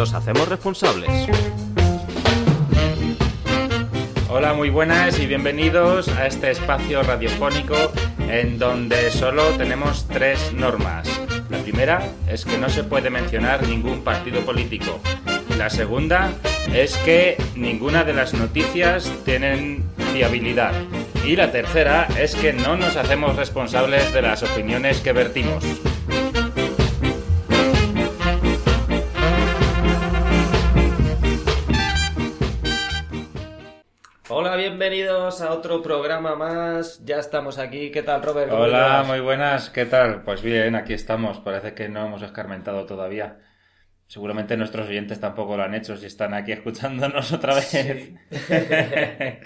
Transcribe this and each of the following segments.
nos hacemos responsables. Hola, muy buenas y bienvenidos a este espacio radiofónico en donde solo tenemos tres normas. La primera es que no se puede mencionar ningún partido político. La segunda es que ninguna de las noticias tienen fiabilidad. Y la tercera es que no nos hacemos responsables de las opiniones que vertimos. Bienvenidos a otro programa más. Ya estamos aquí. ¿Qué tal, Robert? ¿Cómo Hola, muy buenas, ¿qué tal? Pues bien, aquí estamos. Parece que no hemos escarmentado todavía. Seguramente nuestros oyentes tampoco lo han hecho si están aquí escuchándonos otra vez.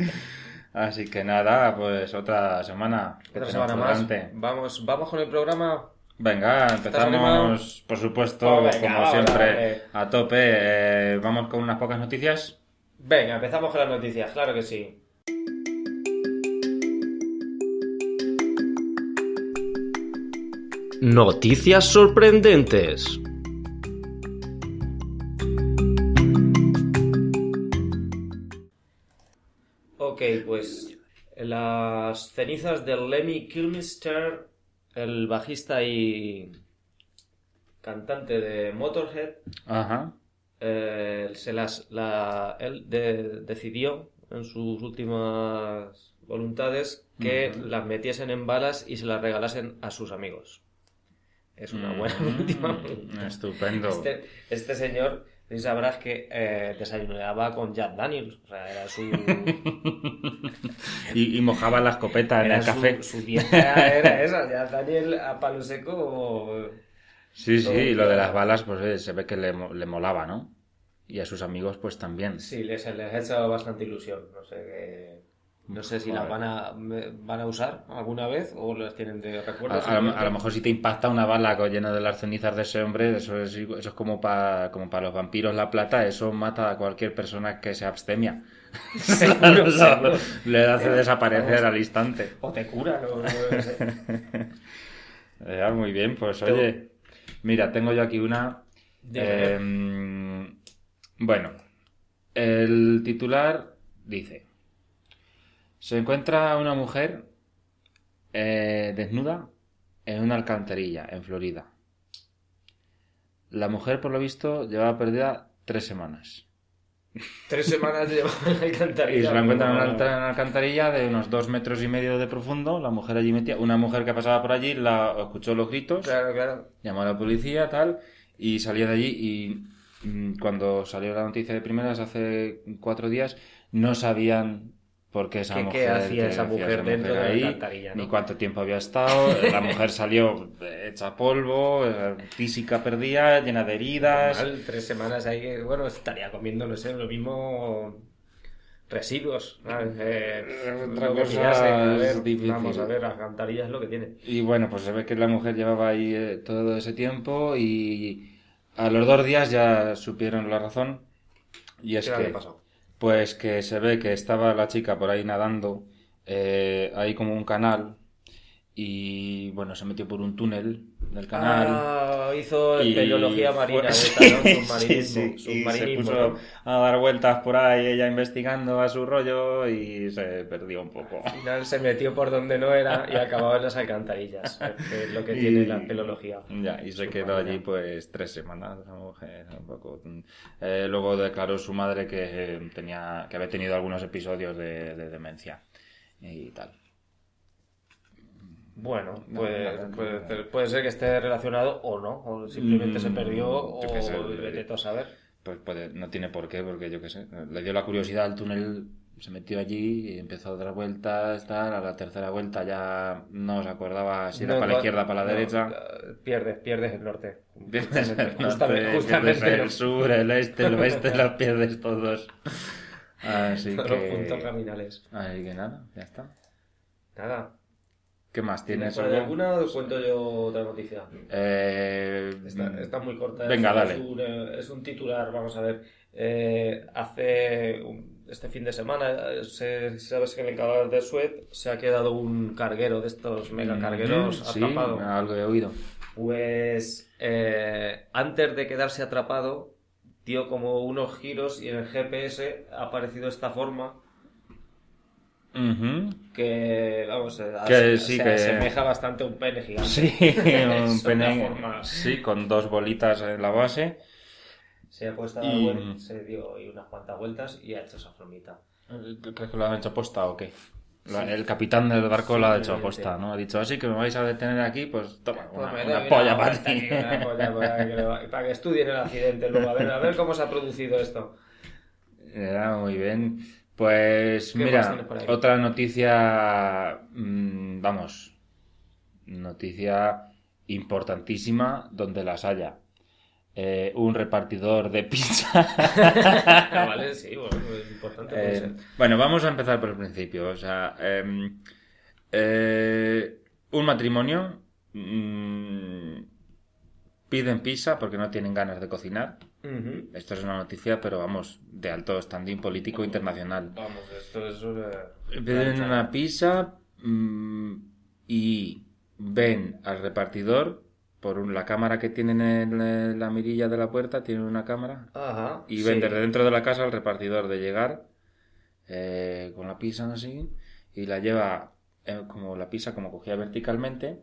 Así que nada, pues otra semana. Otra semana más. Vamos, vamos con el programa. Venga, empezamos, por supuesto, Pues venga, como siempre, a tope. Eh, vamos con unas pocas noticias. Venga, empezamos con las noticias, claro que sí. Noticias sorprendentes. Ok, pues las cenizas de Lemmy Kilmister, el bajista y cantante de Motorhead, Ajá. eh, se las, la, él de- decidió en sus últimas voluntades que las metiesen en balas y se las regalasen a sus amigos. Es una buena Mm, última. Estupendo. Este, este señor, y sabrás que eh, desayunaba con Jack Daniels, o sea, era su, Y, y mojaba la escopeta en el café. su dieta era esa, Jack Daniel a palo seco. Sí, sí, y lo de las balas, pues eh, se ve que le, le molaba, ¿no? Y a sus amigos, pues también. Sí, les, les ha hecho bastante ilusión. No sé qué- No sé si las van a, van a usar alguna vez o las tienen de recuerdo. a lo- simplemente. a lo mejor si te impacta una bala llena de las cenizas de ese hombre, eso es, eso es como para como para los vampiros la plata, eso mata a cualquier persona que se abstemia. Le hace desaparecer Vamos. al instante. O te cura, no, no sé. Ya, muy bien, pues oye, mira, tengo yo aquí una. Em, bueno, el titular dice: Se encuentra una mujer eh, desnuda en una alcantarilla en Florida. La mujer, por lo visto, llevaba perdida tres semanas. Tres semanas de en la alcantarilla. Y se la encuentran en una, alcantarilla de unos dos metros y medio de profundo. La mujer allí metía. Una mujer que pasaba por allí la escuchó los gritos Claro, claro. llamó a la policía, tal, y salió de allí y mm, cuando salió la noticia de primeras hace cuatro días, no sabían por qué esa ¿Qué- mujer, qué hacía esa mujer dentro de la ahí, alcantarilla, no? ni cuánto tiempo había estado, la mujer salió hecha polvo, eh, física perdida, llena de heridas, Normal, tres semanas ahí que, bueno, estaría comiendo, no sé, lo mismo residuos. ¿sabes? Eh, Otra lo que cosa pillase, a ver, difícil. Vamos a ver, la alcantarilla es lo que tiene. Y bueno, pues se ve que la mujer llevaba ahí eh, todo ese tiempo y a los dos días ya supieron la razón. Y es ¿Qué que, había pasado? Pues que se ve que estaba la chica por ahí nadando, eh, ahí como un canal, y bueno, se metió por un túnel del canal. Ah, hizo y peleología marina, fue- esta, ¿no? Submarinismo. Sí, sí, y se submarinismo, puso a dar vueltas por ahí, ella investigando a su rollo y se perdió un poco. Al final se metió por donde no era y acababa en las alcantarillas, que es lo que Y- tiene la pelología. Ya, y se quedó allí pues tres semanas un poco. Eh, luego declaró su madre que eh, tenía, que había tenido algunos episodios de, de demencia y tal. Bueno, No, pues, no, no, puede, ser que esté relacionado o no, o simplemente se Mm, perdió sé, o eh, vete tú a saber. Pues puede, no tiene por qué, porque yo qué sé, le dio la curiosidad al túnel, se metió allí y empezó a dar vueltas, tal, a la tercera vuelta ya no se acordaba si era para la izquierda, para la derecha. eh, Pierdes, pierdes el norte. Pierdes el norte, Justamente, justamente pierdes no. el sur, el este, el oeste, los pierdes todos. Así Todos que... los puntos caminales. Así que nada, ya está. Nada. ¿Qué más tienes? Alguna o cuento yo otra noticia? Eh, Está, está muy corta. Venga, es, dale. Es un, eh, es un titular, vamos a ver. Eh, hace un- este fin de semana, eh, se- sabes que en el canal de Suez se ha quedado un carguero de estos mega cargueros Mm, sí, atrapado. algo he oído. Pues eh, antes de quedarse atrapado, dio como unos giros y en el GPS ha aparecido esta forma Que, vamos, se, Que se- sí, se que- asemeja bastante a un pene gigante. Sí, un pene. una forma- Sí, con dos bolitas en la base. Se ha puesto Y- se dio unas cuantas vueltas y ha hecho esa formita. ¿Crees que lo han hecho posta o qué? Sí. El capitán del barco lo ha hecho Simplemente. posta, ¿no? Ha dicho así que me vais a detener aquí, pues toma, Pues una, una polla para ti. para que estudien el accidente luego. A ver, a ver cómo se ha producido esto. Ya, muy bien. Pues ¿Qué más mira, otra noticia, mm, vamos, noticia importantísima donde las haya. Eh, un repartidor de pizza. Ah, vale, sí, bueno, es importante. Eh, ser. bueno, vamos a empezar por el principio. O sea, em, eh, un matrimonio mm, piden pizza porque no tienen ganas de cocinar. Esto es una noticia, pero vamos, de alto standing político internacional. Vamos, esto es una... Piden una pizza mm, y ven al repartidor por un- la cámara que tienen en la mirilla de la puerta, tienen una cámara Ajá. y sí. ven desde dentro de la casa al repartidor de llegar eh, con la pizza así y la lleva eh, como la pizza como cogía verticalmente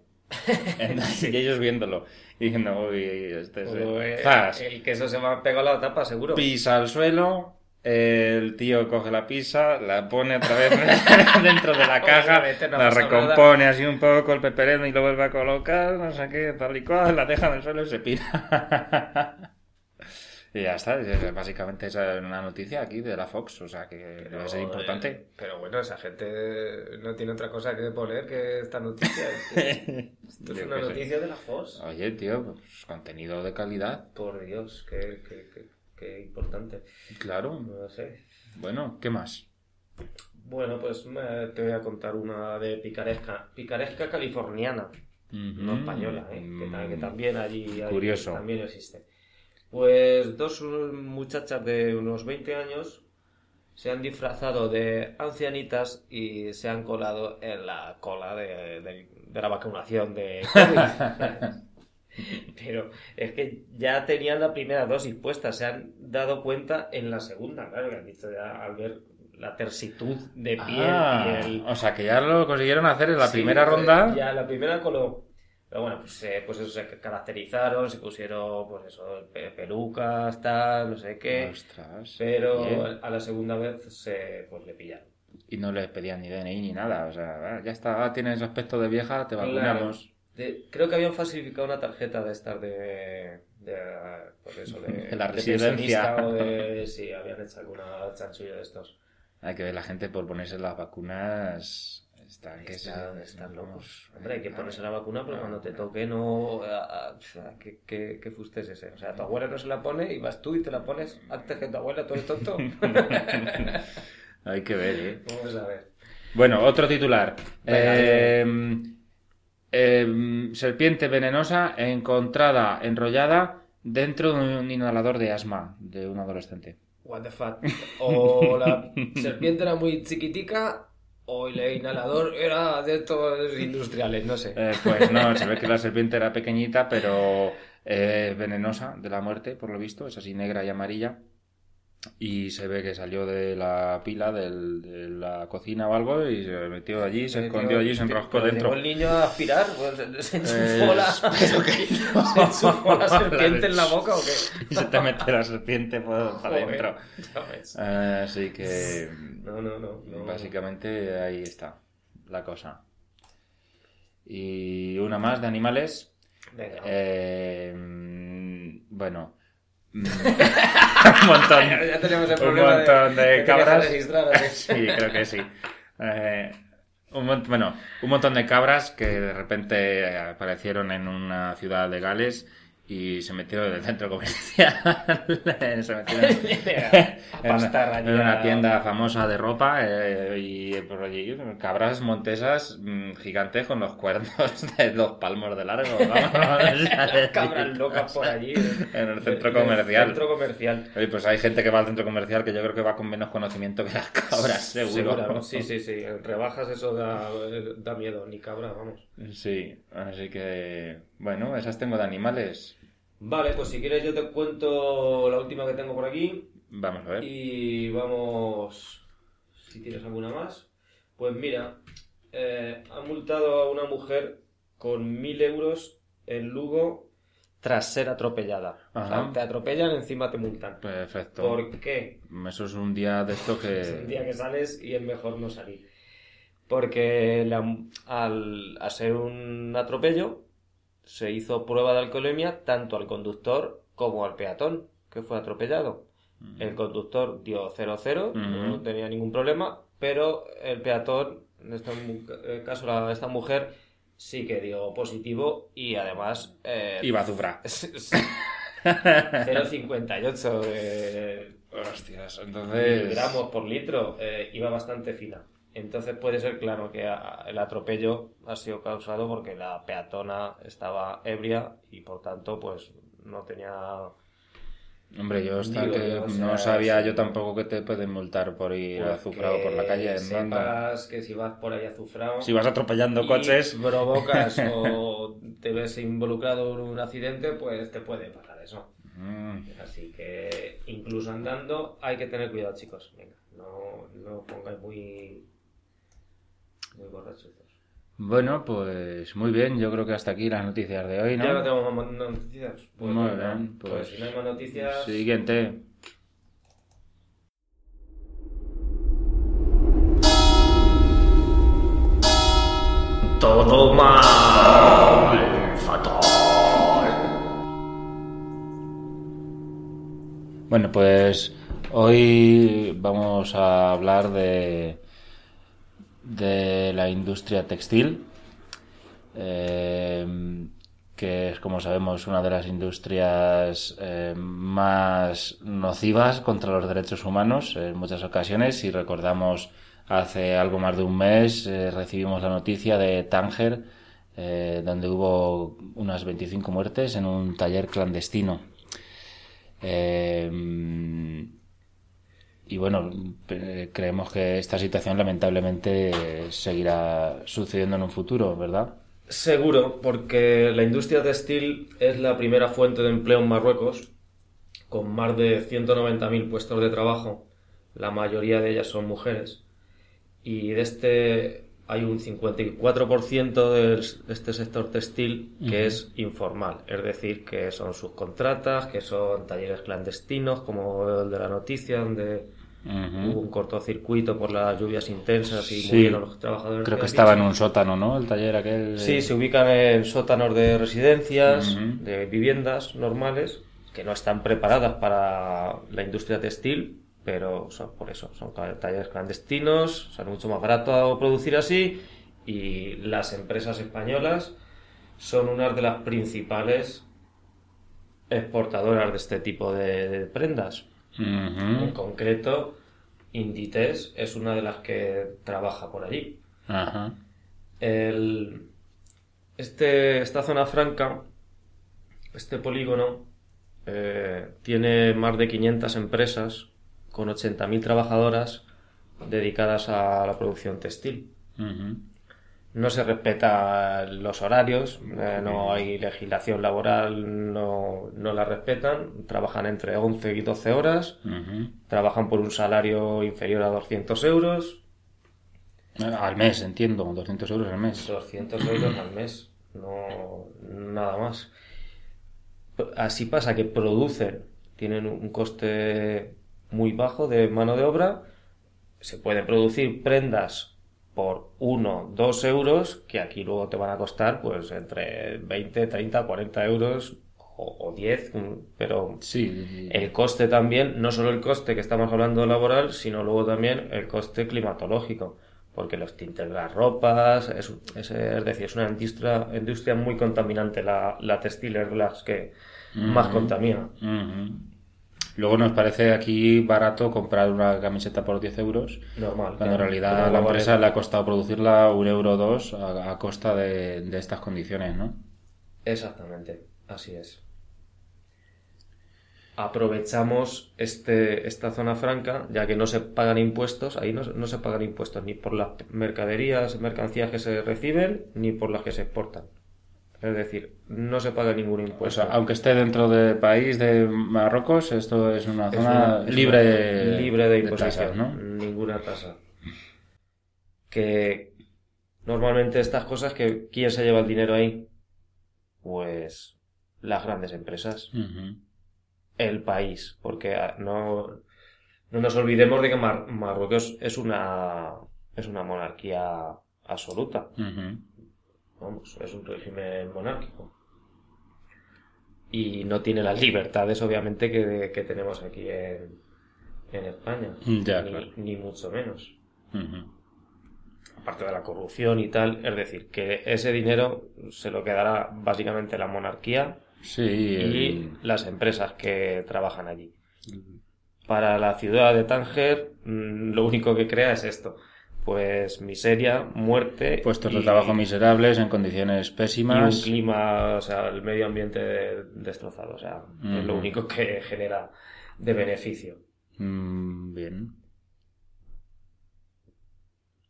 y ellos viéndolo y diciendo uy este es eh, el queso se va a pegar a la tapa, seguro. pisa al suelo el tío coge la pizza, la pone otra vez dentro de la caja, no ha la recompone así un poco el pepereno y lo vuelve a colocar, no sé qué, tal y cual, la deja en el suelo y se pira. Y ya está, es- básicamente esa es una noticia aquí de la Fox, o sea que debe ser importante. eh, pero bueno, esa gente no tiene otra cosa que poner que esta noticia. Esto es Yo una sé. noticia de la Fox. Oye, tío, pues, contenido de calidad, Por Dios, qué, qué, qué, qué importante. claro. No sé. Bueno, ¿qué más? Bueno, pues me- te voy a contar una de picaresca, picaresca californiana, no española, ¿eh? que Mm. también allí allí Curioso. también existe. Pues dos muchachas de unos 20 años se han disfrazado de ancianitas y se han colado en la cola de, de- de la vacunación de COVID. Pero es que ya tenían la primera dosis puesta, se han dado cuenta en la segunda, claro, que han visto ya al ver la tersitud de piel Ah, y el... O sea que ya lo consiguieron hacer en la Sí, primera eh, ronda. Ya la primera coló. Pero bueno, pues, eh, pues eso, se caracterizaron, se pusieron, pues eso, pe- pelucas, tal, no sé qué. Ostras. Pero bien. a la segunda vez se, pues le pillaron. Y no les pedían ni DNI ni nada. O sea, ah, ya está, ah, tienes aspecto de vieja, te vacunamos. De- creo que habían falsificado una tarjeta de estar de. de pues eso, de, De la de residencia. pensionista o de. Sí, habían hecho alguna chanchullo de estos. Hay que ver la gente por ponerse las vacunas. Están que Están, se- están vamos, locos. Hombre, hay que ponerse la vacuna, pero cuando te toque no... ah, ah, ¿Qué, qué, qué fuste es ese? O sea, tu abuela no se la pone y vas tú y te la pones antes que tu abuela, tú eres tonto. Hay que ver, ¿eh? Vamos a ver. Bueno, otro titular. Venga, Eh, eh, serpiente venenosa encontrada enrollada dentro de un inhalador de asma de un adolescente. What the fuck. O la serpiente era muy chiquitica o el inhalador era de estos industriales, no sé. Eh, pues no, se ve que la serpiente era pequeñita, pero eh, venenosa de la muerte, por lo visto, es así negra y amarilla. Y se ve que salió de la pila del- de la cocina o algo y se metió allí, se escondió allí, se enroscó dentro. el niño a aspirar? Pues se- enchufó, Eh, la... espero que no. ¿Se enchufó la serpiente en la boca o qué? Y se te mete la serpiente por, para adentro. ves. Así que No, no, no. no. básicamente ahí está la cosa. Y una más de animales. Venga. Eh, mm, bueno. Mm, un montón. ya, ya tenemos el un montón de te cabras. Sí, creo que sí. Eh, un, bueno, un montón de cabras que de repente aparecieron en una ciudad de Gales y se metieron en el centro comercial. se A en, una, en tienda famosa de ropa eh, y por allí cabras montesas mm, gigantes con los cuernos de dos palmos de largo. Cabras locas por allí. En el centro En el comercial. Centro comercial. Oye, pues hay gente que va al centro comercial que yo creo que va con menos conocimiento que las cabras, seguro. Sí, sí, sí. Rebajas eso da, da miedo. Ni cabra, vamos. Sí, así que, bueno, esas tengo de animales. Vale, pues si quieres yo te cuento la última que tengo por aquí. Vamos a ver. Y vamos, si tienes alguna más. Pues mira, eh, han multado a una mujer con mil euros en Lugo tras ser atropellada. O sea, te atropellan, encima te multan. Perfecto. ¿Por qué? Eso es un día de esto Es un que... día que sales y es mejor no salir. Porque la- al, al ser un atropello, se hizo prueba de alcoholemia tanto al conductor como al peatón que fue atropellado. El conductor dio 0-0, no Ujú. tenía ningún problema, pero el peatón, en este eh, caso la- esta mujer, sí que dio positivo y además... eh, Iba a azufrar. 0,58 de Hostias, entonces... gramos por litro, eh, iba bastante fina. Entonces puede ser claro que el atropello ha sido causado porque la peatona estaba ebria y por tanto pues no tenía... Hombre, yo hasta Digo que yo, o no sabía yo tampoco que te pueden multar por ir azufrado por la calle sepas que si vas por ahí azufrado... Si vas atropellando y coches... provocas o te ves involucrado en un accidente, pues te puede pasar eso. Mm, Así que incluso andando hay que tener cuidado, chicos. Venga, no, no pongáis muy, muy borrachos. Bueno, pues muy bien, yo creo que hasta aquí las noticias de hoy, ¿no? ¿Ya no tenemos más noticias? Pues Muy bien, pues, pues- si no hay más noticias... Siguiente. Todo mal, fatal. Bueno, pues hoy vamos a hablar de, de la industria textil, eh, que es, como sabemos, una de las industrias eh, más nocivas contra los derechos humanos en muchas ocasiones. Si recordamos, hace algo más de un mes eh, recibimos la noticia de Tánger, donde hubo unas 25 muertes en un taller clandestino. Y bueno, creemos que esta situación lamentablemente seguirá sucediendo en un futuro, ¿verdad? Seguro, porque la industria textil es la primera fuente de empleo en Marruecos, con más de 190.000 puestos de trabajo. La mayoría de ellas son mujeres. Y de este hay un 54% del- de este sector textil que es informal, es decir, que son subcontratas, que son talleres clandestinos, como el de la noticia, donde Hubo un cortocircuito por las lluvias intensas y Sí. murieron los trabajadores. Creo que estaba en un sótano, ¿no? El taller aquel. Sí, se ubican en sótanos de residencias, de viviendas normales, que no están preparadas para la industria textil, pero son por eso, son talleres clandestinos, son mucho más barato producir así, y las empresas españolas son unas de las principales exportadoras de este tipo de, de prendas. En concreto, Inditex es una de las que trabaja por allí. El, este, esta zona franca, este polígono, eh, tiene más de 500 empresas con 80.000 trabajadoras dedicadas a la producción textil. No se respetan los horarios, eh, no hay legislación laboral, no, no la respetan, trabajan entre 11 y 12 horas, trabajan por un salario inferior a 200 euros, Al mes, entiendo, 200 euros al mes. 200 euros al mes, no nada más. Así pasa que producen, tienen un coste muy bajo de mano de obra, se pueden producir prendas por 1, 2 euros, que aquí luego te van a costar pues entre 20, 30, 40 euros o, o 10, mm, pero Sí. el coste también, no solo el coste que estamos hablando laboral, sino luego también el coste climatológico, porque los tintes de las ropas, es, es, es decir, es una industria, industria muy contaminante, la, la textil es de las que más contamina. Luego nos parece aquí barato comprar una camiseta por 10 euros, Normal. cuando en realidad a la vale- empresa le ha costado producirla un euro o dos a, a costa de, de estas condiciones, ¿no? Exactamente, así es. Aprovechamos este, esta zona franca, ya que no se pagan impuestos, ahí no se pagan impuestos ni por las mercaderías, mercancías que se reciben, ni por las que se exportan. Es decir, no se paga ningún O impuesto. sea, aunque esté dentro del país de Marruecos, esto es una Es zona una- es libre, una- libre de imposición, tasas, ¿no? ninguna tasa. Que normalmente estas cosas, que ¿quién se lleva el dinero ahí? Pues las grandes empresas, el país, porque ah, no, no nos olvidemos de que Mar- Marruecos es una, es una monarquía absoluta. Vamos, es un régimen monárquico. Y no tiene las libertades, obviamente, que, que tenemos aquí en, en España. Ya, ni, claro. ni mucho menos. Aparte de la corrupción y tal. Es decir, que ese dinero se lo quedará básicamente la monarquía Sí, y el- las empresas que trabajan allí. Para la ciudad de Tánger, mm, lo único que crea es esto. Pues miseria, muerte. puestos de trabajo miserables en condiciones y un pésimas. clima, o sea, el medio ambiente destrozado, o sea, es lo único que genera de beneficio. Mm, bien.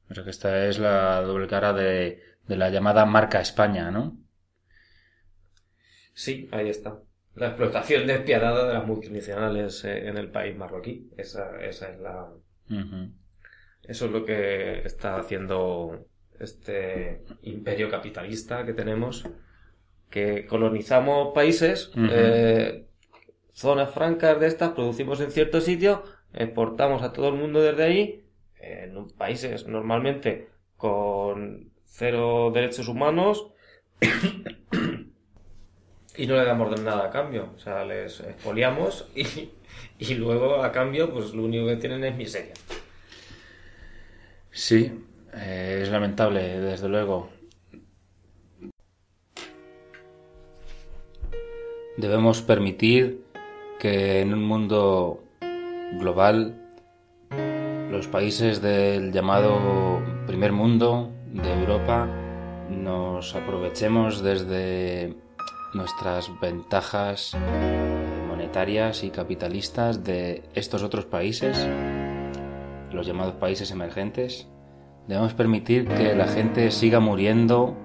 O sea que esta es la doble cara de, de la llamada marca España, ¿no? Sí, ahí está. La explotación despiadada de las multinacionales eh, en el país marroquí. Esa, esa es la. Eso es lo que está haciendo este imperio capitalista que tenemos, que colonizamos países, eh, zonas francas de estas, producimos en cierto sitio, exportamos a todo el mundo desde ahí, en países normalmente con cero derechos humanos, y no le damos nada a cambio, o sea, les expoliamos y, y luego a cambio, pues lo único que tienen es miseria. Sí, eh, es lamentable, desde luego. Debemos permitir que en un mundo global los países del llamado primer mundo de Europa nos aprovechemos desde nuestras ventajas monetarias y capitalistas de estos otros países los llamados países emergentes, debemos permitir que la gente siga muriendo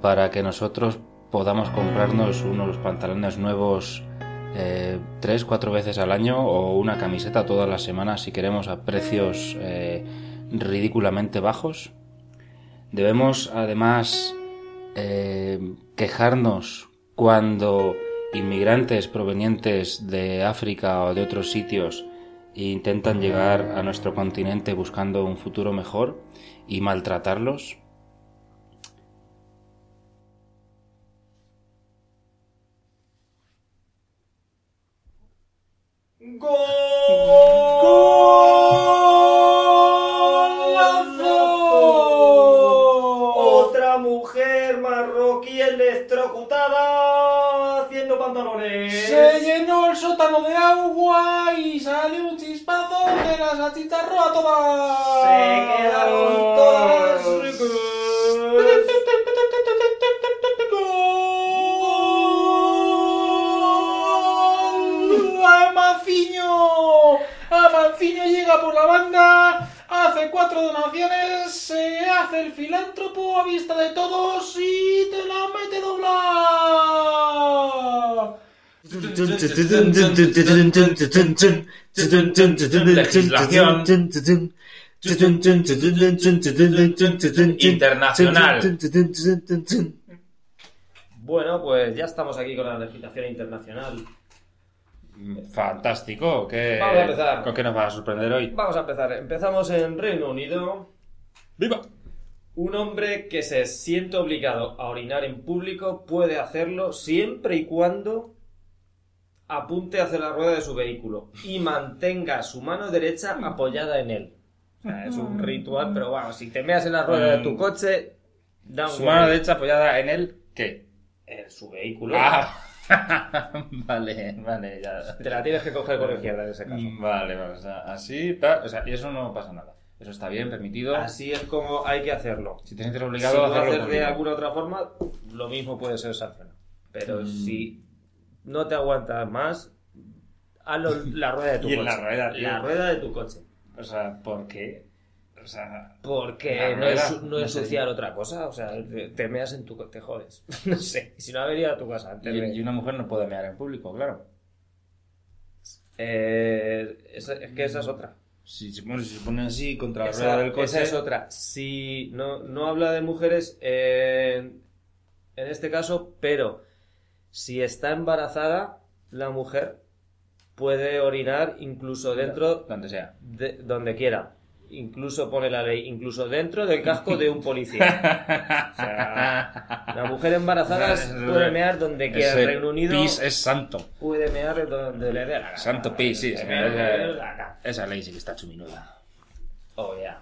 para que nosotros podamos comprarnos unos pantalones nuevos eh, tres, cuatro veces al año o una camiseta todas las semanas si queremos a precios eh, ridículamente bajos. Debemos además eh, quejarnos cuando inmigrantes provenientes de África o de otros sitios intentan llegar a nuestro continente buscando un futuro mejor y maltratarlos. Otra mujer marroquí electrocutada haciendo pantalones. Se llenó el sótano de agua chispazo que las achicharró a todas. Se quedaron todas. ¡A Manciño! ¡A Manciño llega por la banda! Hace cuatro donaciones, se hace el filántropo a vista de todos y te la mete doblar. Legislación. Internacional. Bueno, pues ya estamos aquí con la legislación internacional. Fantástico. ¿Qué, Vamos a empezar. ¿Con qué nos va a sorprender hoy? Vamos a empezar. Empezamos en Reino Unido. ¡Viva! Un hombre que se siente obligado a orinar en público puede hacerlo siempre y cuando apunte hacia la rueda de su vehículo y mantenga su mano derecha apoyada en él. O sea, es un ritual, pero bueno, si te meas en la rueda de tu coche, da un Su golpe mano derecha apoyada en el ¿qué? en su vehículo. Ah. vale, vale, ya. Te la tienes que coger con la izquierda en ese caso. Vale, vale, o sea, así, tal, o sea, y eso no pasa nada. Eso está bien, permitido. Así es como hay que hacerlo. Si te sientes Si obligado lo a hacerlo haces de alguna otra forma, lo mismo puede ser sancionado. Pero Mm. si no te aguantas más, en la rueda de tu Y coche. en la rueda, tío. La rueda de tu coche. O sea, ¿por qué? O sea, Porque no, es, no no ensuciar otra cosa, o sea, te, te meas en tu... te jodes. no sé, si no habría a tu casa antes y, de- y una mujer no puede mear en público, claro. Eh, es que esa es otra. Si se pone, si se pone así contra la Esa, rueda del coche. esa es otra. Si no, no habla de mujeres en, en este caso, pero si está embarazada, la mujer puede orinar incluso dentro Donde sea. de donde quiera. Incluso pone la ley, incluso dentro del casco de un policía. O sea, la mujer embarazada puede mear donde quiera. El Reino Unido pis es santo. puede mear donde le dé la gana. Santo pis, sí. esa, ley sí que está chuminuda. Oh, yeah.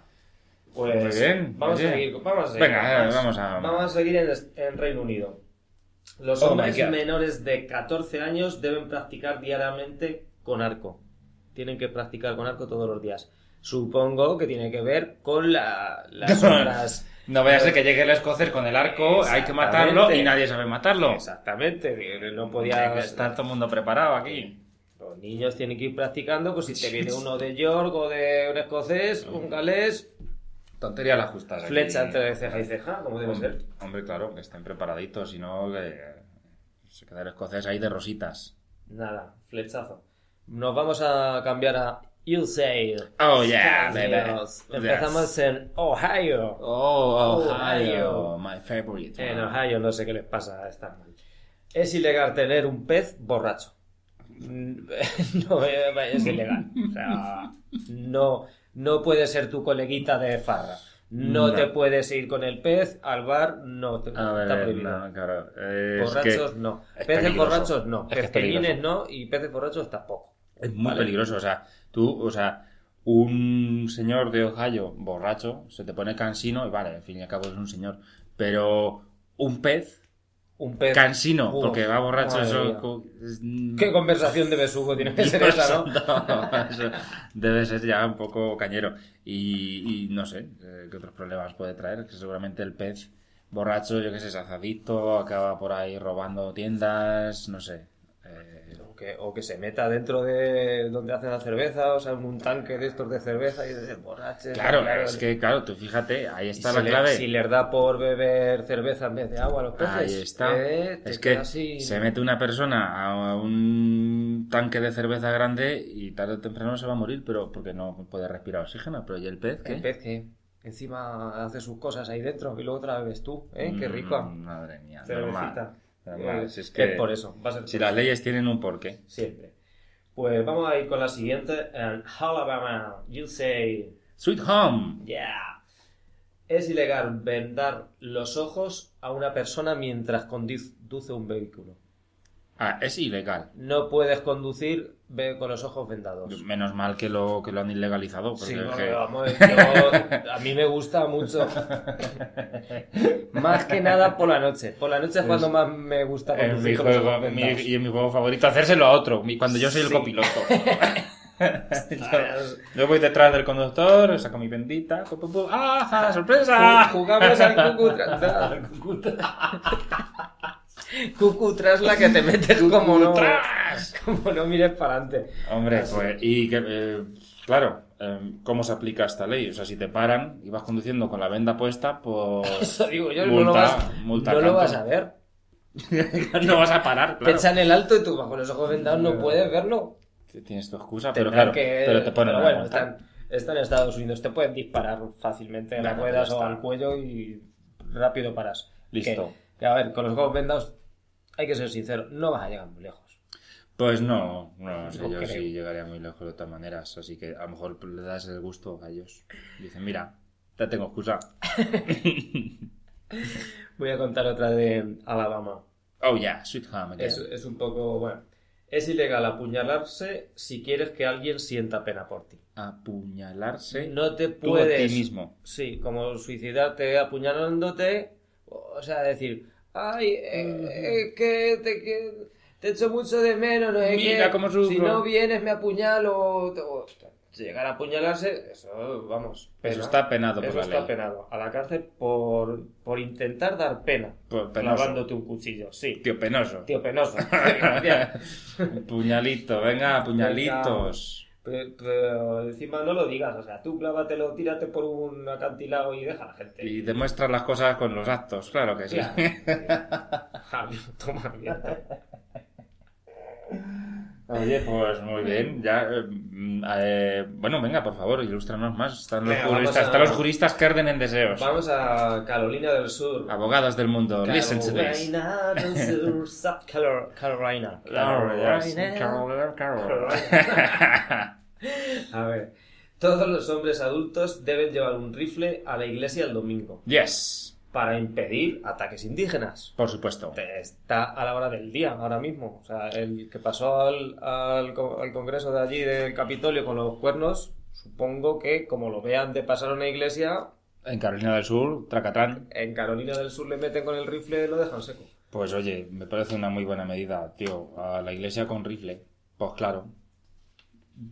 Pues Muy bien, vamos, a seguir, vamos a seguir. Venga, vamos a- Vamos a seguir en Reino Unido. Los Oh, hombres menores de 14 años deben practicar diariamente con arco. Tienen que practicar con arco todos los días. Supongo que tiene que ver con la- las horas. No vaya a ser que llegue el escocés con el arco, hay que matarlo y nadie sabe matarlo. Exactamente, no podía estar todo el mundo preparado aquí. Los niños tienen que ir practicando, pues si te viene uno de York o de un escocés, un galés, Tontería la justa. aquí. flecha entre ceja y ceja, como debe Hombre, ser. hombre, claro, que estén preparaditos, si no, que se queda el escocés ahí de rositas. Nada, flechazo. Nos vamos a cambiar a USA. Oh, yeah, baby. Empezamos en Ohio. Oh, Ohio. Ohio, my favorite. En Ohio no sé qué les pasa, están mal. Es ilegal tener un pez borracho. No es ilegal. O sea, no, no puedes ser tu coleguita de farra. No, No. te puedes ir con el pez al bar, no, te, A está ver, prohibido. no, claro. es borrachos que no. es Peces peligroso. borrachos no. Es no y peces borrachos tampoco. Es muy Vale. peligroso, o sea, tú, o sea, un señor de Ohio borracho se te pone cansino y vale, al fin y al cabo es un señor, pero un pez Un pez. cansino Uf, porque va borracho, eso co- ¿Qué conversación de besugo tiene que ser Dios esa, no? santo, eso debe ser ya un poco cañero y, y no sé eh, qué otros problemas puede traer, que seguramente el pez borracho, yo qué sé, es azadicto, acaba por ahí robando tiendas, no sé. eh, que, o que se meta dentro de donde hacen la cerveza, o sea, en un tanque de estos de cerveza y de borraches. Claro, es que, claro, tú fíjate, ahí está si la le- clave. si les da por beber cerveza en vez de agua a los peces, Ahí está. eh, es que sin- se mete una persona a un tanque de cerveza grande y tarde o temprano se va a morir, pero porque no puede respirar oxígeno. Pero ¿y el pez qué? El pez que encima hace sus cosas ahí dentro y luego otra vez tú, ¿eh? Qué rico. Mm, madre mía, Cervecita. normal. Es por eso, va a ser si las leyes tienen un porqué. Siempre. Pues vamos a ir con la siguiente. En Alabama, you say, Sweet Home. yeah. Es ilegal vendar los ojos a una persona mientras conduce un vehículo. Ah, es ilegal. No puedes conducir ve- con los ojos vendados. Menos mal que lo, que lo han ilegalizado. Porque Sí, es no, que- vamos, yo- a mí me gusta mucho. más que nada por la noche. Por la noche es cuando más me gusta conducir mi juego, mi- y en mi juego favorito, hacérselo a otro, cuando yo soy el Sí. copiloto. yo, yo voy detrás del conductor, saco mi bendita, pu, pu, pu, ¡ah, sorpresa! Jugamos al cucutras. Cucutras la que te metes como no, ¡Tras! como no mires para adelante. Hombre, Así. pues, y que, eh, claro, eh, ¿cómo se aplica esta ley? O sea, si te paran y vas conduciendo con la venda puesta, pues... Eso digo yo, no multa, lo vas, multa no lo vas a ver. no vas a parar, claro. echan el alto y tú bajo los ojos vendados no puedes verlo. Tienes tu excusa, pero claro, que- pero te ponen pero bueno, están, están en Estados Unidos, te pueden disparar fácilmente en las ruedas o al cuello y rápido paras. Listo. Que, a ver, con los ojos vendados hay que ser sincero, no vas a llegar muy lejos. Pues no, no sé yo creo. sí llegaría muy lejos de todas maneras, así que a lo mejor le das el gusto a ellos. Dicen, mira, ya tengo excusa. Voy a contar otra de Alabama. Oh yeah, sweet home. Es, es un poco, bueno, es ilegal apuñalarse si quieres que alguien sienta pena por ti. Apuñalarse No te tú a puedes... ti mismo. Sí, como suicidarte apuñalándote, o sea, decir, ay, eh, eh, que te, que te echo mucho de menos, no es Mira que cómo sufro". si no vienes me apuñalo, o, o- llegar a apuñalarse, eso, vamos, Eso pena. está penado por Eso la está ley. penado. A la cárcel por, por intentar dar pena, Por penoso. clavándote un cuchillo, sí. Tío penoso. Tío penoso. Gracias. Puñalito, venga, puñalitos. Pero, pero encima no lo digas, o sea, tú clávatelo, tírate por un acantilado y deja a la gente. Y demuestras las cosas con los actos, claro que sí. Claro. Toma mierda. Oye, pues muy bien. Ya, eh, mm, eh, bueno, venga, por favor, ilústranos más. Están los, Venga, juristas, a- están los juristas que arden en deseos. Vamos a Carolina del Sur. Abogados del mundo, listen to this. Carolina del Sur, South Carol- Carolina. Yes. Carolina. Carol, Carol. A ver, todos los hombres adultos deben llevar un rifle a la iglesia el domingo Yes, para impedir ataques indígenas. por supuesto. Está a la hora del día ahora mismo. O sea, el que pasó al, al, co- al congreso de allí del Capitolio con los cuernos, supongo que como lo vean de pasar a una iglesia, En Carolina del Sur, Tracatrán. en Carolina del Sur le meten con el rifle y lo dejan seco. Pues oye, me parece una muy buena medida, tío. A la iglesia con rifle. Pues claro.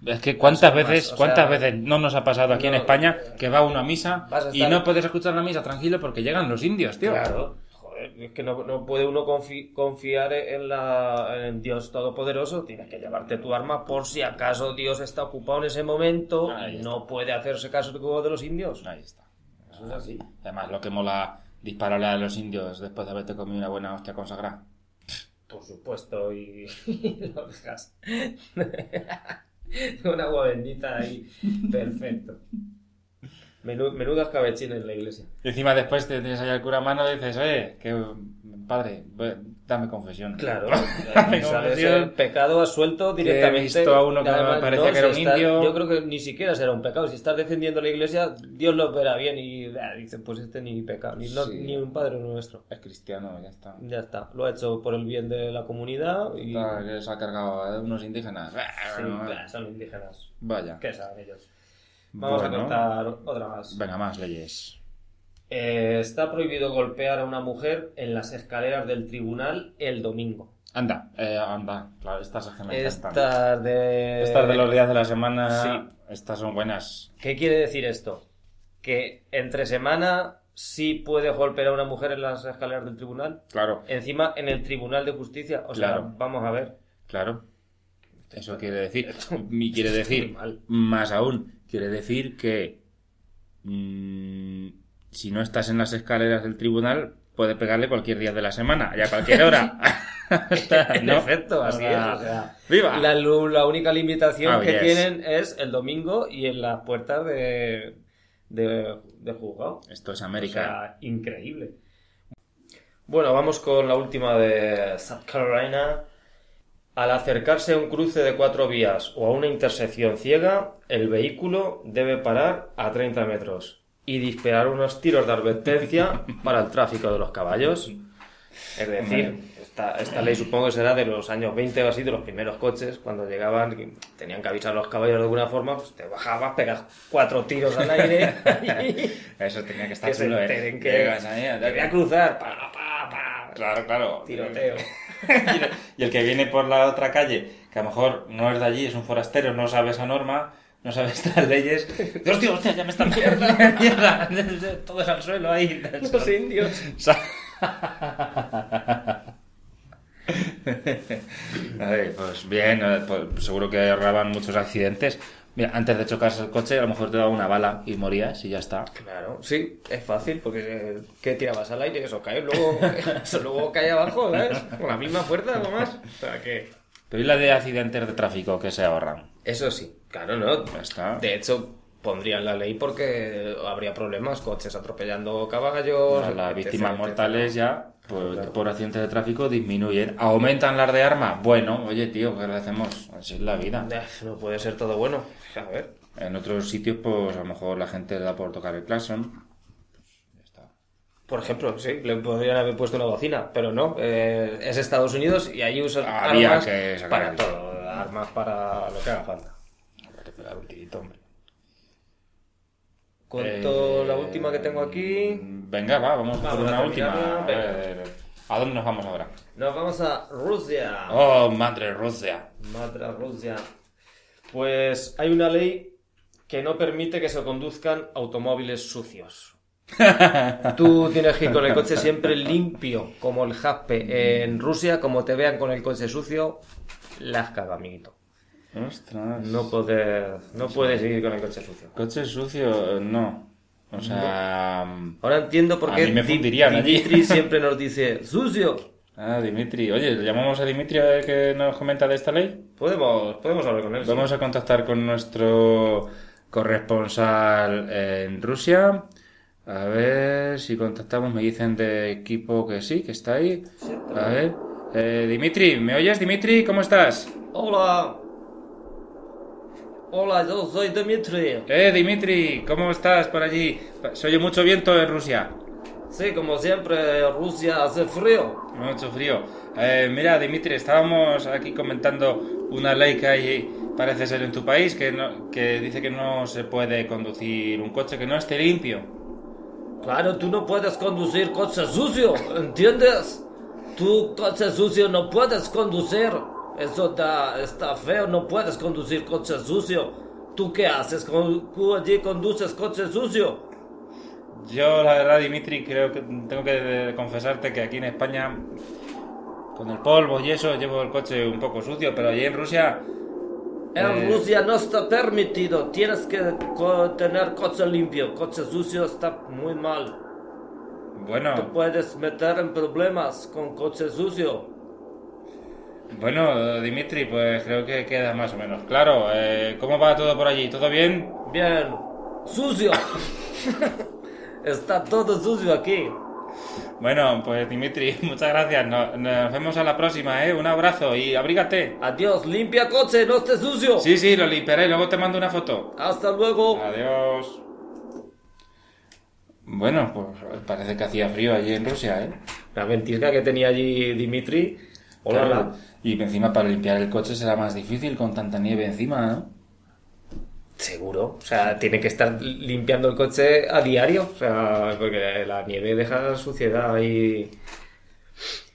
Es que cuántas veces, cuántas sea, veces no nos ha pasado aquí en España que va uno a misa y no puedes escuchar la misa tranquilo porque llegan los indios, tío. Claro. Joder, es que no, no puede uno confi- confiar en, la, en Dios Todopoderoso. Tienes que llevarte tu arma por si acaso Dios está ocupado en ese momento y no puede hacerse caso de los indios. Ahí está. Eso es así. Además, lo que mola dispararle a los indios después de haberte comido una buena hostia consagrada. Por supuesto, y, y lo dejas. Un agua ahí. Perfecto. Menudas cabechines en la iglesia. Y encima después te tienes ahí al cura a mano y dices, oye, que padre, dame confesión. Claro. Dame confesión. pecado asuelto directamente. he visto a uno que me Además, parecía que era un si está- indio. Yo creo que ni siquiera será un pecado. Si estás defendiendo la iglesia, Dios lo verá bien y ah, dice, pues este ni pecado, ni, no- Sí. ni un padre nuestro. Es cristiano, ya está. Ya está. Lo ha hecho por el bien de la comunidad y... Está, que se ha cargado a unos indígenas. Sí, son indígenas. Vaya. ¿Qué saben ellos? Vamos Bueno. a contar otra más. Venga, más leyes. Eh, está prohibido golpear a una mujer en las escaleras del tribunal el domingo. Anda, eh, anda. Claro, estas es que me encantan. Estas de... Estas de los días de la semana, Sí. estas son buenas. ¿Qué quiere decir esto? Que entre semana sí puede golpear a una mujer en las escaleras del tribunal. Claro, Encima en el tribunal de justicia. O sea, Claro. vamos a ver. claro. Eso quiere decir, quiere decir, más aún, quiere decir que mm, si no estás en las escaleras del tribunal, puede pegarle cualquier día de la semana y a cualquier hora. En ¿No? efecto, así O es. O sea, ¡Viva! La, única limitación Oh, que yes. tienen es el domingo y en las puertas de, de, de juzgado. Esto es O América. sea, increíble. Bueno, vamos con la última de South Carolina. Al acercarse a un cruce de cuatro vías o a una intersección ciega, el vehículo debe parar a 30 metros y disparar unos tiros de advertencia para el tráfico de los caballos. Es decir, esta, esta ley supongo que será de los años 20 o así, de los primeros coches, cuando llegaban, y tenían que avisar a los caballos de alguna forma, pues te bajabas, pegas cuatro tiros al aire Eso tenía que estar que se chulo, ¿eh? enteren que, Llegas ahí, que voy a cruzar, pa, pa, pa, Claro, claro. tiroteo. Y el- que viene por la otra calle, que a lo mejor no es de allí, es un forastero, no sabe esa norma, no sabe estas leyes. Hostia, hostia, ya me están mierda, mierda, todos al suelo ahí. Los indios. Pues bien, eh, pues seguro que ahorraban muchos accidentes. Mira, antes de chocarse el coche, a lo mejor te daba una bala y morías y ya está. Claro, sí, es fácil, porque eh, ¿qué tirabas al aire? Eso cae, luego, eso luego cae abajo, ¿sabes? Con la misma fuerza o más. O sea que... Pero ¿y la de accidentes de tráfico que se ahorran? Eso sí, claro, ¿no? Ya está. De hecho, pondrían la ley porque habría problemas, coches atropellando caballos... Las, víctimas mortales ya, Claro. por accidentes de tráfico disminuyen. ¿Aumentan las de arma? Bueno, oye, tío, ¿qué le hacemos? Así es la vida. No puede ser todo bueno. A ver. En otros sitios, pues a lo mejor la gente le da por tocar el claxon. Por ejemplo, sí, le podrían haber puesto una bocina, pero no. eh, es Estados Unidos y allí usan Había armas que para todo. Armas para lo que haga falta. Habrá que pegar un tirito, hombre. Cuento Eh, la última que tengo aquí. Venga, va, vamos, Vamos por una última. A, ver, ¿a dónde nos vamos ahora? Nos vamos a Rusia. Oh, madre Rusia. Madre Rusia. Pues hay una ley que no permite que se conduzcan automóviles sucios. Tú tienes que ir con el coche siempre limpio, como el jaspe. En Rusia, como te vean con el coche sucio, las caga, amiguito. Ostras. no poder, no puede seguir con el coche sucio. Coche sucio, no. O sea... Ahora entiendo por A qué mí me Di- fundirían allí. Dimitri siempre nos dice sucio. Ah, Dimitri. Oye, ¿le llamamos a Dimitri a ver qué nos comenta de esta ley? Podemos, podemos hablar con él. sí. Vamos a contactar con nuestro corresponsal en Rusia. A ver si contactamos. Me dicen de equipo que sí, que está ahí. A ver. Eh, Dimitri, ¿me oyes, Dimitri? ¿Cómo estás? Hola. Hola, yo soy Dimitri. Eh, Dimitri, ¿cómo estás por allí? Se oye mucho viento en Rusia. Sí, como siempre, Rusia hace frío. Mucho frío. Eh, mira, Dimitri, estábamos aquí comentando una ley que hay, parece ser en tu país, que, no- que dice que no se puede conducir un coche que no esté limpio. Claro, tú no puedes conducir coche sucio, ¿entiendes? Tu coche sucio no puedes conducir. Eso da- está feo, no puedes conducir coche sucio. ¿Tú qué haces? Con- ¿Tú allí conduces coche sucio? Yo, la verdad, Dimitri, creo que tengo que confesarte que aquí en España, con el polvo y eso, llevo el coche un poco sucio, pero allí en Rusia... En eh, Rusia no está permitido. Tienes que co- tener coche limpio. Coche sucio está muy mal. Te Bueno, puedes meter en problemas con coche sucio. Bueno, Dimitri, pues creo que queda más o menos claro. Eh, ¿Cómo va todo por allí? ¿Todo bien? Bien. Sucio. está todo sucio aquí. Bueno, pues Dimitri, muchas gracias. No- Nos, vemos a la próxima, ¿eh? Un abrazo y abrígate. Adiós. Limpia coche, no esté sucio. Sí, sí, lo limpiaré. Luego te mando una foto. Hasta luego. Adiós. Bueno, pues parece que hacía frío allí en Rusia, ¿eh? La ventisca que tenía allí Dimitri. Hola, Claro. Y encima para limpiar el coche será más difícil con tanta nieve encima, ¿no? Seguro. O sea, tiene que estar limpiando el coche a diario. O sea, porque la nieve deja suciedad ahí.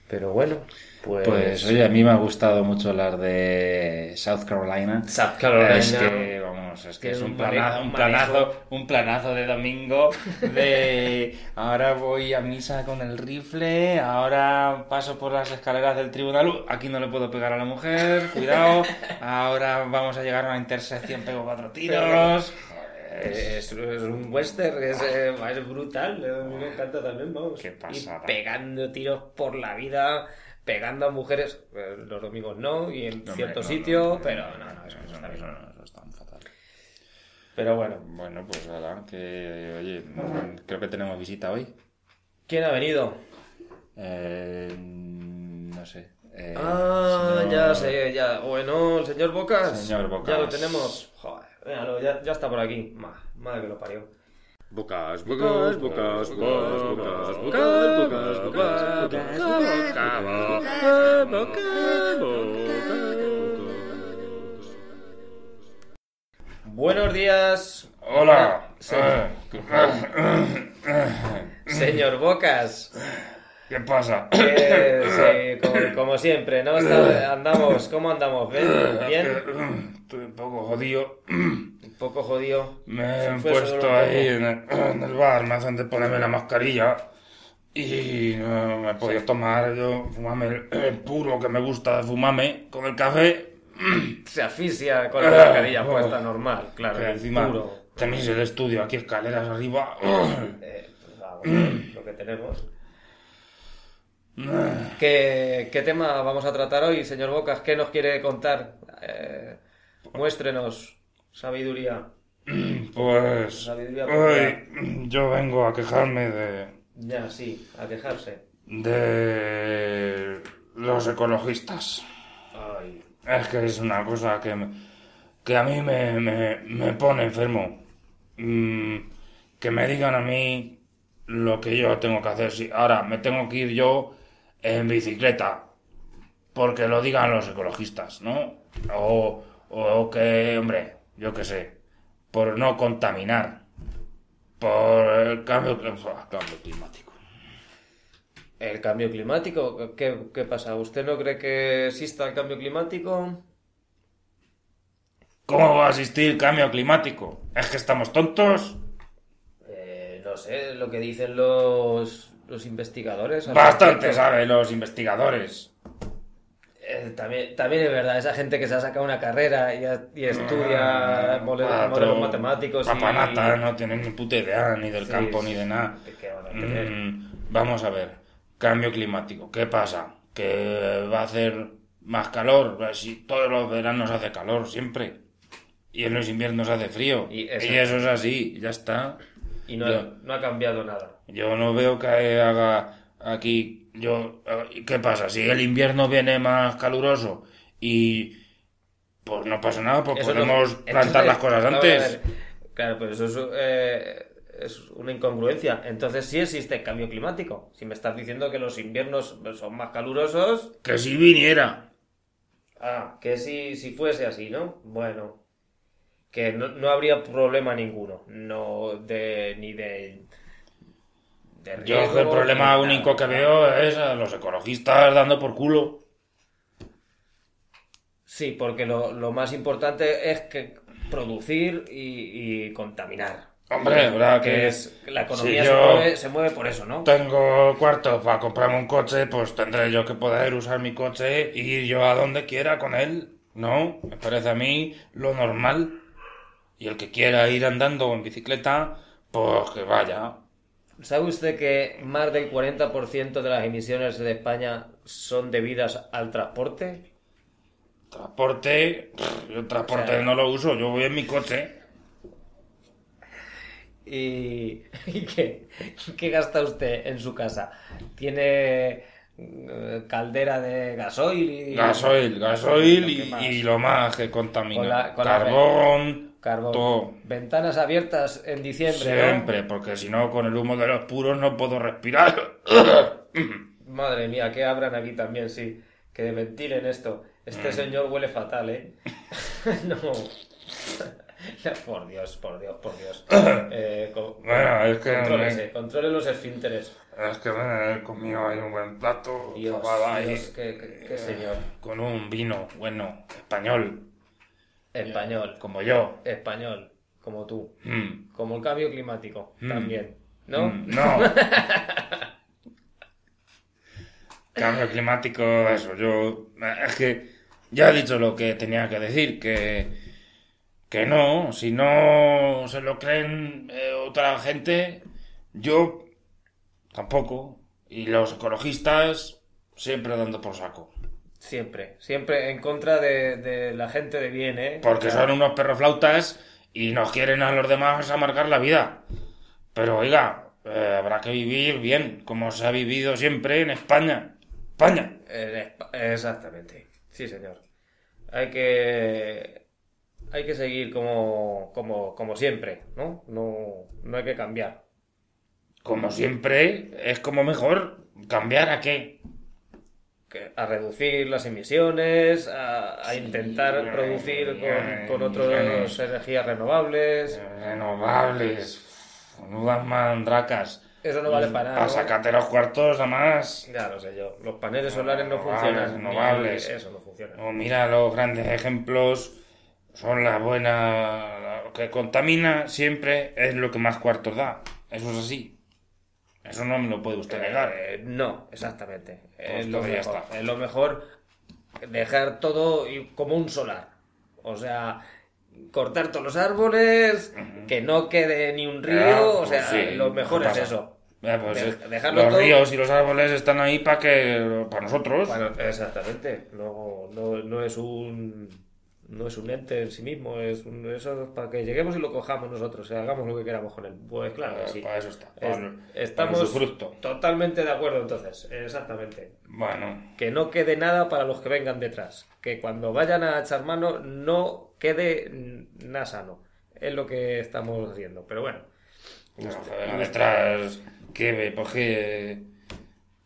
Pero bueno, pues. Pues oye, a mí me ha gustado mucho hablar de South Carolina. South Carolina. Es que, vamos, es que es un un planazo, un planazo, un planazo de domingo de ahora voy a misa con el rifle, ahora paso por las escaleras del tribunal, Uh, aquí no le puedo pegar a la mujer, cuidado, ahora vamos a llegar a una intersección, pego cuatro tiros. Es, es un western, es, eh, es brutal. A mí me encanta también, vamos. Qué pasada. Y pegando tiros por la vida, pegando a mujeres. eh, Los domingos no, y en Hombre, cierto no, sitio, no, no, pero no, no, no, eso no eso no, eso no, eso está muy fatal. Pero bueno, Bueno, pues nada, que oye, creo que tenemos visita hoy. ¿quién ha venido? Eh, no sé. eh, Ah, señor- ya sé, ya. Bueno, el señor Bocas. Señor Bocas. Ya lo tenemos. Joder, míralo, ya, ya está por aquí. Ma- madre que lo parió. Bocas, bocas, bocas, bocas, bocas, bocas, bocas, bocas, bocas, bocas, bocas. Buenos días. Hola. Eh, Señor Bocas. ¿Qué pasa? Eh, sí, como, como siempre, ¿no? Está- andamos, ¿cómo andamos? ¿Bien? ¿Bien? Estoy un poco jodido. Un poco jodido. Me solo puesto ahí en el, en el bar, me hacen de ponerme la mascarilla. Y no me he podido tomar yo, fumarme el, el puro que me gusta de fumarme con el café. Se asfixia con la mascarilla Oh. puesta normal, claro. Que encima puro. tenéis el estudio aquí, escaleras arriba. Eh, pues lo que tenemos. ¿Qué, qué tema vamos a tratar hoy, señor Bocas? ¿Qué nos quiere contar? Eh, muéstrenos sabiduría. Pues Sabiduría hoy yo vengo a quejarme de, Ya, sí, a quejarse. de los ecologistas. Ay, Es que es una cosa que, me- que a mí me, me, me pone enfermo. Mm, que me digan a mí lo que yo tengo que hacer. Si ahora me tengo que ir yo en bicicleta porque lo digan los ecologistas, ¿no? O, o que, hombre, yo qué sé, por no contaminar, por el cambio, cl- cambio climático. ¿El cambio climático? ¿Qué, qué pasa? ¿Usted no cree que exista el cambio climático? ¿Cómo va a existir cambio climático? ¿Es que estamos tontos? Eh, no sé, lo que dicen los, los investigadores. Bastante saben los investigadores. Eh, también, también es verdad, esa gente que se ha sacado una carrera y, a- y estudia Ah, cuatro modelos matemáticos y... Papanata, no tienen ni puta idea ni del Sí, campo sí. ni de nada. Mm, vamos a ver. Cambio climático. ¿Qué pasa? Que va a hacer más calor. Pues Si todos los veranos hace calor, siempre. Y en los inviernos hace frío. Y Y eso- es así, ya está. Y no, Yo- no ha cambiado nada. Yo no veo que haga aquí. Yo, ¿Qué pasa? Si el invierno viene más caluroso y. Pues no pasa nada, pues Eso no- podemos plantar Entonces, las cosas antes. Claro, pues eso es, eh, es una incongruencia. Entonces sí existe cambio climático. Si me estás diciendo que los inviernos son más calurosos, Que si viniera. ah, que si, si fuese así, ¿no? Bueno, que no, no habría problema ninguno. No de ni de... de Yo el problema ni único que veo es a los ecologistas dando por culo. Sí, porque lo, lo más importante es que producir y, y contaminar. Hombre, verdad que es la economía si se, mueve, se mueve por eso, ¿no? Tengo cuarto para comprarme un coche, pues tendré yo que poder usar mi coche e ir yo a donde quiera con él. ¿No? Me parece a mí lo normal. Y el que quiera ir andando en bicicleta, pues que vaya. ¿Sabe usted que más del 40% de las emisiones de España son debidas al transporte? Transporte, yo transporte O sea- no lo uso, yo voy en mi coche. ¿Y, y qué, qué gasta usted en su casa? ¿Tiene eh, caldera de gasoil? Y, Gasoil, gasoil ¿Qué y, lo más que contamina. Con la- con la Carbón, Carbón. todo. Ventanas abiertas en diciembre, ¿no? Siempre, porque si no, con el humo de los puros no puedo respirar. Madre mía, que abran aquí también, sí. Que ventilen esto. Mm. Este señor huele fatal, ¿eh? no. por Dios, por Dios, por Dios. Eh, co- Bueno, es que contrólese, me- controle los esfínteres. Es que me he comido ahí un buen plato. Dios, qué, qué- qué señor. Con un vino, bueno, español, Español, como yo. español, como tú. Mm, Como el cambio climático, Mm. también. ¿no? mm, no. Cambio climático, eso, yo... Es que ya he dicho lo que tenía que decir, que... Que no, si no se lo creen eh, otra gente, yo tampoco. Y los ecologistas siempre dando por saco. Siempre, siempre en contra de, de la gente de bien, ¿eh? Porque son unos perroflautas y nos quieren a los demás amargar la vida. Pero oiga, eh, habrá que vivir bien, como se ha vivido siempre en España. España. Eh, Exactamente, sí señor. Hay que hay que seguir como, como, como siempre, ¿no? ¿no? No hay que cambiar. Como siempre, es como mejor. ¿Cambiar a qué? A reducir las emisiones, a, a intentar producir con, con otras energías renovables. Renovables. Menudas mandracas. Eso no vale para nada. ¿no? sacarte los cuartos, además. Ya lo sé yo. Los paneles solares no Renovables, funcionan. renovables. Eso no funciona. No, mira, los grandes ejemplos son la buena. Lo que contamina siempre es lo que más cuartos da. Eso es así. Eso no me lo puede usted negar. Eh, no, exactamente. Pues es, lo mejor, está. es lo mejor dejar todo como un solar. O sea, cortar todos los árboles, que no quede ni un río. O pues sea, sí, lo mejor ¿qué es eso. Pues, de- eh, los todo- ríos y los árboles están ahí para que para nosotros. Bueno, exactamente. No, no, no es un. No es un ente en sí mismo, es un, eso es para que lleguemos y lo cojamos nosotros, y hagamos lo que queramos con él. Pues claro que sí. Para eso está. Es- estamos para totalmente de acuerdo entonces, exactamente. Bueno, que no quede nada para los que vengan detrás. Que cuando vayan a echar mano no quede nada sano. Es lo que estamos haciendo. Pero bueno, los que detrás. ¿Qué? Pues.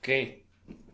¿Qué?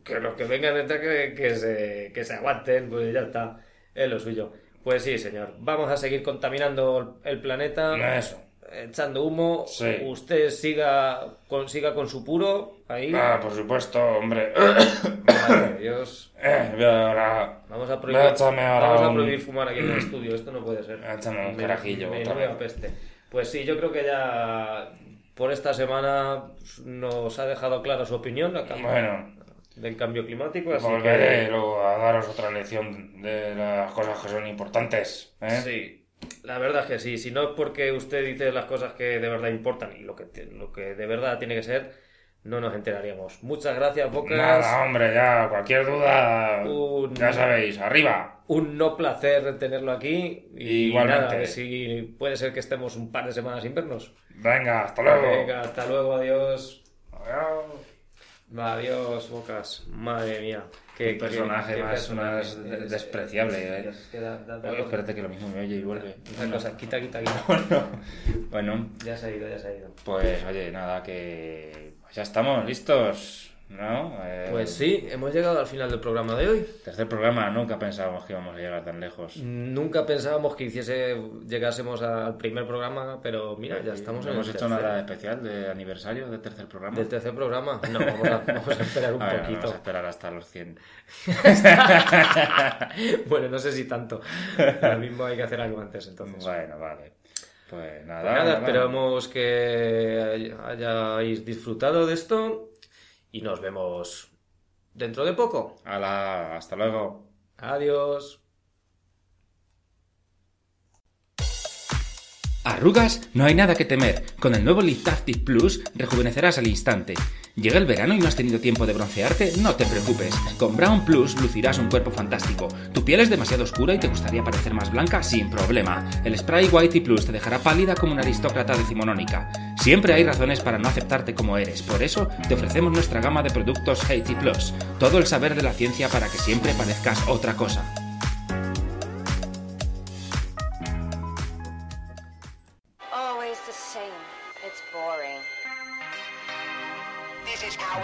que los que vengan detrás que, que se, que se aguanten, pues ya está. Es lo suyo. Pues sí, señor. Vamos a seguir contaminando el planeta, Eso. echando humo. Sí. Usted siga con, siga con su puro ahí. Ah, por supuesto, hombre. Madre Dios. Eh, voy ahora. Vamos a prohibir, ahora vamos a un- prohibir fumar aquí en el estudio. Esto no puede ser. Échame un Me- carajillo me- vez. peste. Pues sí, yo creo que ya por esta semana nos ha dejado clara su opinión. Acá- Bueno, del cambio climático. Así Volveré que... luego a daros otra lección de las cosas que son importantes. ¿eh? Sí, la verdad es que sí. Si no es porque usted dice las cosas que de verdad importan y lo que, lo que de verdad tiene que ser, no nos enteraríamos. Muchas gracias, Bocas. Nada, hombre, ya, cualquier duda, Un- ya sabéis, arriba. Un no placer tenerlo aquí. Y Igualmente. nada, si puede ser que estemos un par de semanas sin vernos. Venga, hasta luego. Venga, hasta luego, adiós. Adiós. Adiós, Bocas. Madre mía. Qué, personaje qué más- personaje. más de- despreciable, eh. Dios, que da- da- da Oye, cosa. espérate que lo mismo me oye y vuelve. Cosa. Quita, quita, quita. Bueno, Ya se ha ido, ya se ha ido. pues oye, nada, que pues ya estamos listos, ¿no? Eh, Pues sí, hemos llegado al final del programa de hoy. Tercer programa, nunca pensábamos que íbamos a llegar tan lejos. Nunca pensábamos que hiciese, llegásemos al primer programa, pero mira, ya estamos no en hemos el hecho nada especial de aniversario del tercer programa. del tercer programa. No, vamos a, vamos a esperar un A ver, poquito. Vamos a esperar hasta los 100. bueno, no sé si tanto. Lo mismo hay que hacer algo antes, entonces. Bueno, vale. Pues nada. Pues nada, esperamos que hayáis disfrutado de esto y nos vemos dentro de poco. Hala, hasta luego. Adiós. ¿Arrugas? No hay nada que temer. Con el nuevo Lift Active Plus rejuvenecerás al instante. ¿Llega el verano y no has tenido tiempo de broncearte? No te preocupes. Con Brown Plus lucirás un cuerpo fantástico. ¿Tu piel es demasiado oscura y te gustaría parecer más blanca? Sin problema. El spray Whitey Plus te dejará pálida como una aristócrata decimonónica. Siempre hay razones para no aceptarte como eres. Por eso te ofrecemos nuestra gama de productos Haiti Plus. Todo el saber de la ciencia para que siempre parezcas otra cosa.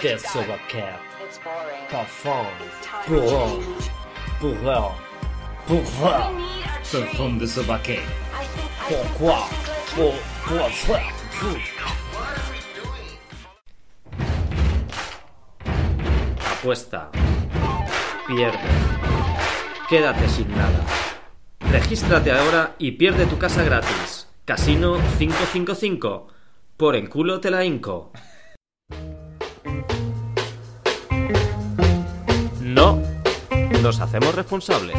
Cat. It's boring. Parfum. It's time Pour. to change. Pour. Pour. We need a Parfum de Silver Cat. I think I Pourquoi? Pour. Pour. Pour. Apuesta. Pierde. Quédate sin nada. Regístrate ahora y pierde tu casa gratis. Casino 555. Por en culo te la hinco. Nos hacemos responsables.